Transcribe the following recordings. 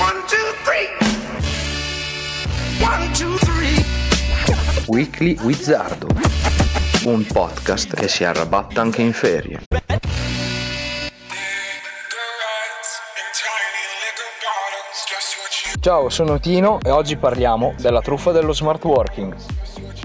One, two, three. One, two, three. Weekly Wizardo, un podcast che si arrabatta anche in ferie. Ciao, sono Tino e oggi parliamo della truffa dello smart working.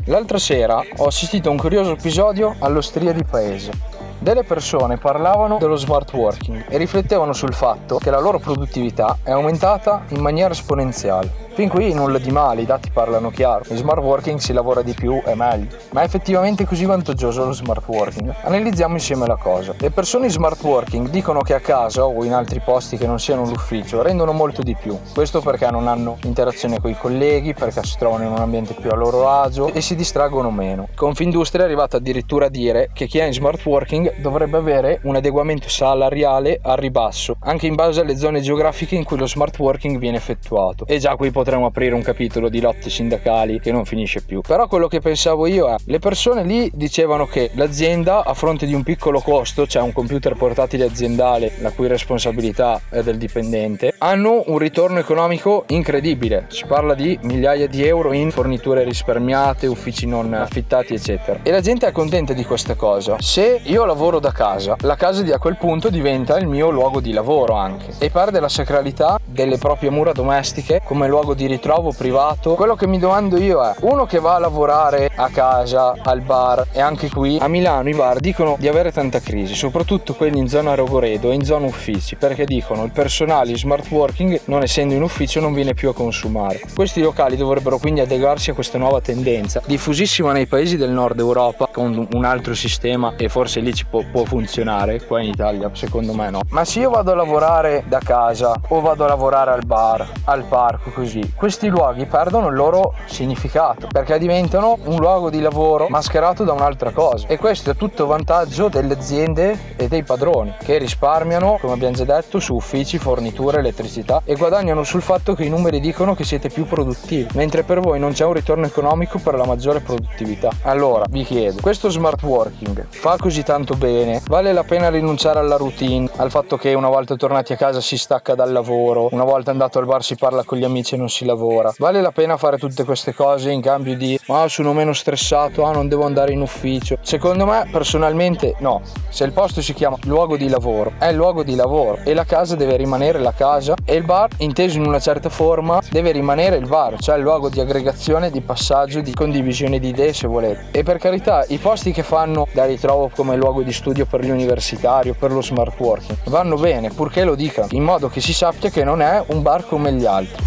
L'altra sera ho assistito a un curioso episodio all'Ostria di Paese. Delle persone parlavano dello smart working e riflettevano sul fatto che la loro produttività è aumentata in maniera esponenziale. Fin qui nulla di male, i dati parlano chiaro. In smart working si lavora di più e meglio. Ma è effettivamente così vantaggioso lo smart working? Analizziamo insieme la cosa. Le persone in smart working dicono che a casa o in altri posti che non siano l'ufficio rendono molto di più. Questo perché non hanno interazione con i colleghi, perché si trovano in un ambiente più a loro agio e si distraggono meno. Confindustria è arrivata addirittura a dire che chi è in smart working dovrebbe avere un adeguamento salariale al ribasso, anche in base alle zone geografiche in cui lo smart working viene effettuato. E già qui potremmo aprire un capitolo di lotte sindacali che non finisce più. Però quello che pensavo io è, le persone lì dicevano che l'azienda a fronte di un piccolo costo, cioè un computer portatile aziendale la cui responsabilità è del dipendente, hanno un ritorno economico incredibile. Si parla di migliaia di euro in forniture risparmiate, uffici non affittati, eccetera. E la gente è contenta di questa cosa. Se io lavoro da casa, la casa di a quel punto diventa il mio luogo di lavoro anche. E perde la sacralità delle proprie mura domestiche come luogo di ritrovo privato. Quello che mi domando io è, uno che va a lavorare a casa, al bar e anche qui a Milano i bar dicono di avere tanta crisi, soprattutto quelli in zona Rogoredo e in zona uffici, perché dicono il personale in smart working non essendo in ufficio non viene più a consumare. Questi locali dovrebbero quindi adeguarsi a questa nuova tendenza, diffusissima nei paesi del nord Europa con un altro sistema e forse lì ci può, può funzionare, qua in Italia secondo me no. Ma se io vado a lavorare da casa o vado a lavorare al bar, al parco così, questi luoghi perdono il loro significato perché diventano un luogo di lavoro mascherato da un'altra cosa e questo è tutto vantaggio delle aziende e dei padroni che risparmiano, come abbiamo già detto, su uffici, forniture, elettricità e guadagnano sul fatto che i numeri dicono che siete più produttivi, mentre per voi non c'è un ritorno economico per la maggiore produttività. Allora, vi chiedo, questo smart working fa così tanto bene? Vale la pena rinunciare alla routine, al fatto che una volta tornati a casa si stacca dal lavoro, una volta andato al bar si parla con gli amici e non si lavora? Vale la pena fare tutte queste cose in cambio di ah sono meno stressato, ah non devo andare in ufficio? Secondo me personalmente no. Se il posto si chiama luogo di lavoro, è il luogo di lavoro e la casa deve rimanere la casa e il bar, inteso in una certa forma, deve rimanere il bar, cioè il luogo di aggregazione, di passaggio, di condivisione di idee se volete. E per carità, i posti che fanno da ritrovo come luogo di studio per gli universitari o per lo smart working vanno bene, purché lo dicano, in modo che si sappia che non è un bar come gli altri.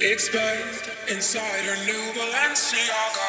Expect inside her new Balenciaga.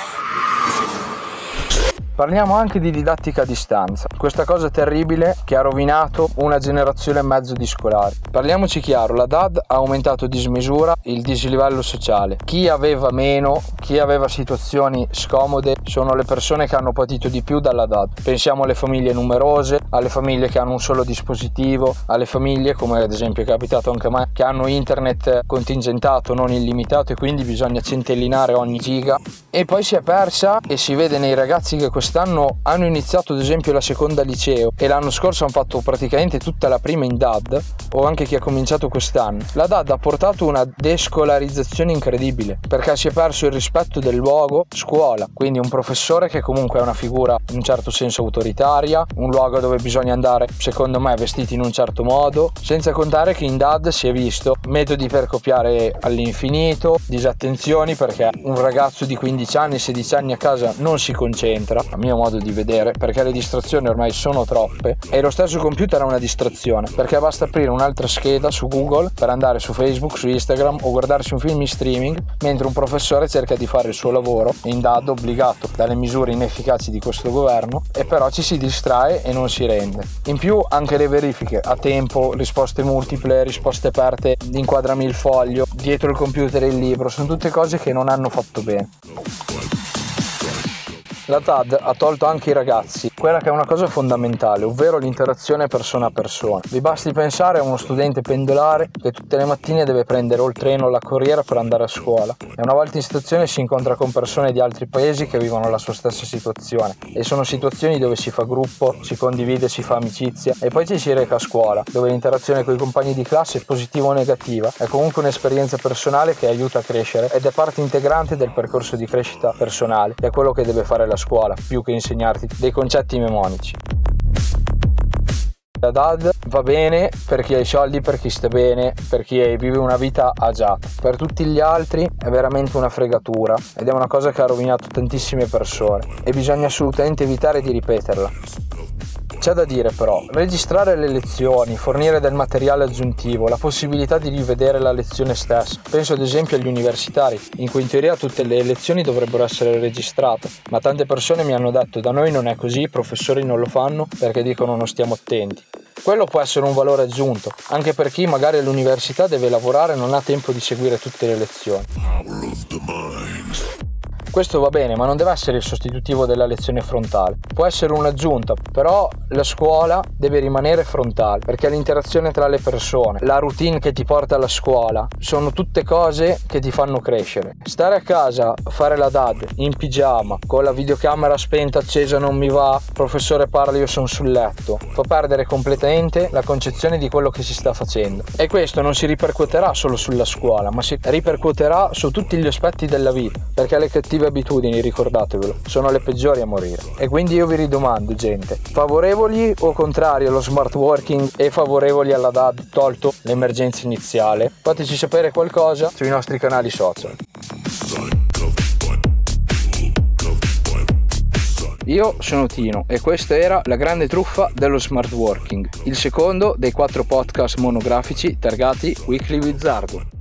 Parliamo anche di didattica a distanza, questa cosa terribile che ha rovinato una generazione e mezzo di scolari. Parliamoci chiaro, la DAD ha aumentato a dismisura il dislivello sociale. Chi aveva meno, chi aveva situazioni scomode, sono le persone che hanno patito di più dalla DAD. Pensiamo alle famiglie numerose, alle famiglie che hanno un solo dispositivo, alle famiglie, come ad esempio è capitato anche a me, che hanno internet contingentato, non illimitato e quindi bisogna centellinare ogni giga. E poi si è persa e si vede nei ragazzi che quest'anno hanno iniziato ad esempio la seconda liceo e l'anno scorso hanno fatto praticamente tutta la prima in DAD o anche chi ha cominciato quest'anno. La DAD ha portato una descolarizzazione incredibile perché si è perso il rispetto del luogo scuola, quindi un professore che comunque è una figura in un certo senso autoritaria, un luogo dove bisogna andare secondo me vestiti in un certo modo, senza contare che in DAD si è visto metodi per copiare all'infinito, disattenzioni perché un ragazzo di 15 anni, 16 anni a casa non si concentra, a mio modo di vedere, perché le distrazioni ormai sono troppe e lo stesso computer è una distrazione, perché basta aprire un'altra scheda su Google per andare su Facebook, su Instagram o guardarsi un film in streaming, mentre un professore cerca di fare il suo lavoro in DAD obbligato dalle misure inefficaci di questo governo e però ci si distrae e non si rende. In più anche le verifiche a tempo, risposte multiple, risposte aperte, inquadrami il foglio, dietro il computer il libro, sono tutte cose che non hanno fatto bene. La TAD ha tolto anche i ragazzi, quella che è una cosa fondamentale, ovvero l'interazione persona a persona. Vi basti pensare a uno studente pendolare che tutte le mattine deve prendere o il treno o la corriera per andare a scuola. E una volta in stazione si incontra con persone di altri paesi che vivono la sua stessa situazione. E sono situazioni dove si fa gruppo, si condivide, si fa amicizia. E poi ci si reca a scuola, dove l'interazione con i compagni di classe, positiva o negativa, è comunque un'esperienza personale che aiuta a crescere ed è parte integrante del percorso di crescita personale, che è quello che deve fare la scuola, più che insegnarti dei concetti mnemonici. La DAD va bene per chi ha i soldi, per chi sta bene, per chi vive una vita agiata. Per tutti gli altri è veramente una fregatura ed è una cosa che ha rovinato tantissime persone e bisogna assolutamente evitare di ripeterla. C'è da dire però, registrare le lezioni, fornire del materiale aggiuntivo, la possibilità di rivedere la lezione stessa. Penso ad esempio agli universitari, in cui in teoria tutte le lezioni dovrebbero essere registrate, ma tante persone mi hanno detto da noi non è così, i professori non lo fanno perché dicono non stiamo attenti. Quello può essere un valore aggiunto, anche per chi magari all'università deve lavorare e non ha tempo di seguire tutte le lezioni. Questo va bene, ma non deve essere il sostitutivo della lezione frontale. Può essere un'aggiunta, però la scuola deve rimanere frontale, perché l'interazione tra le persone, la routine che ti porta alla scuola, sono tutte cose che ti fanno crescere. Stare a casa, fare la DAD in pigiama, con la videocamera spenta, accesa, non mi va, professore parla, io sono sul letto, fa perdere completamente la concezione di quello che si sta facendo. E questo non si ripercuoterà solo sulla scuola, ma si ripercuoterà su tutti gli aspetti della vita, perché le cattive abitudini, ricordatevelo, sono le peggiori a morire. E quindi io vi ridomando, gente, favorevoli o contrari allo smart working e favorevoli alla DAD tolto l'emergenza iniziale? Fateci sapere qualcosa sui nostri canali social. Io sono Tino e questa era La grande truffa dello smart working, il secondo dei quattro podcast monografici targati Weekly Wizardo.